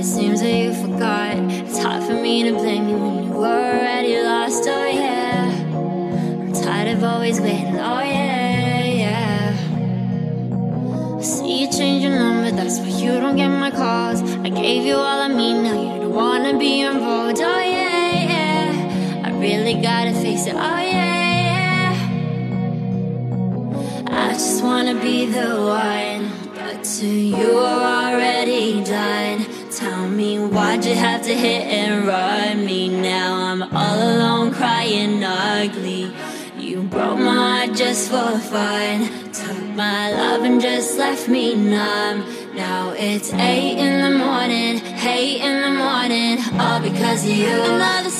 it seems that you forgot. It's hard for me to blame you when you were already lost. Oh yeah, I'm tired of always waiting. Oh yeah, yeah. I see you change your number, that's why you don't get my calls. I gave you all I mean, now you don't wanna be involved. Oh yeah, yeah. I really gotta face it. Oh yeah, yeah. I just wanna be the one, but to you are already done. Why'd you have to hit and run me now? I'm all alone crying ugly. You broke my heart just for fun. Took my love and just left me numb. Now it's eight in the morning, eight in the morning, all because of you. Another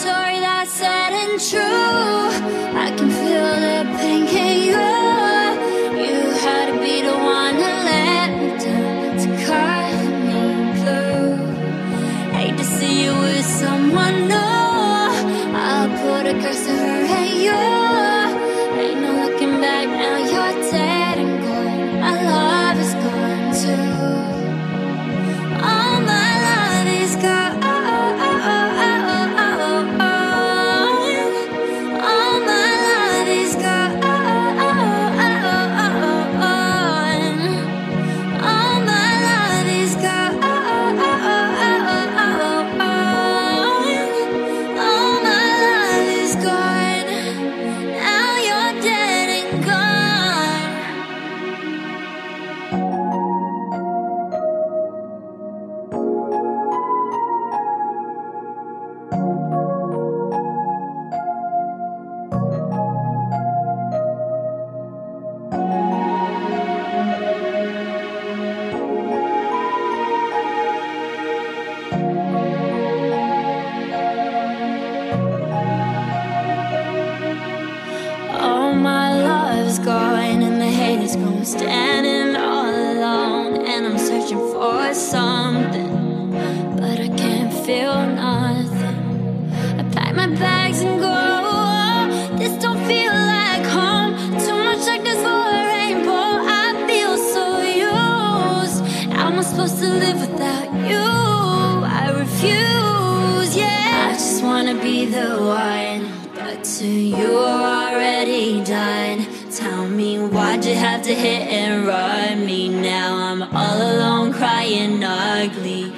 have to hit and run me? Now? I'm all alone crying ugly.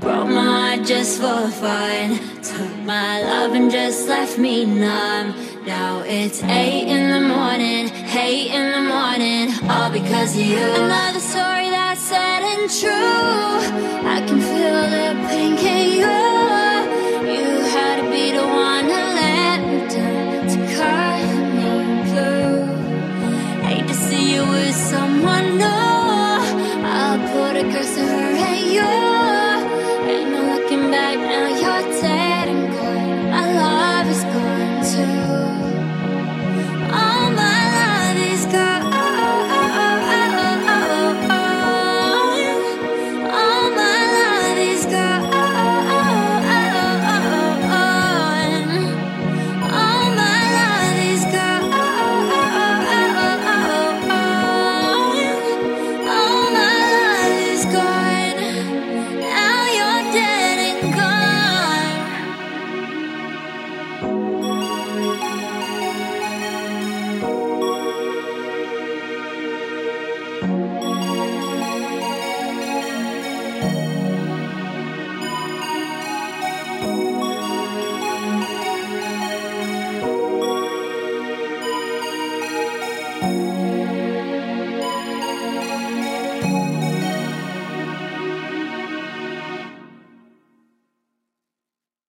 Broke my heart just for fun. Took my love and just left me numb. Now it's eight in the morning, eight in the morning, all because of you. Another story that's sad and true. I can feel the pain, in you. You had to be the one to let me down, to cut me blue. Hate to see you with someone new.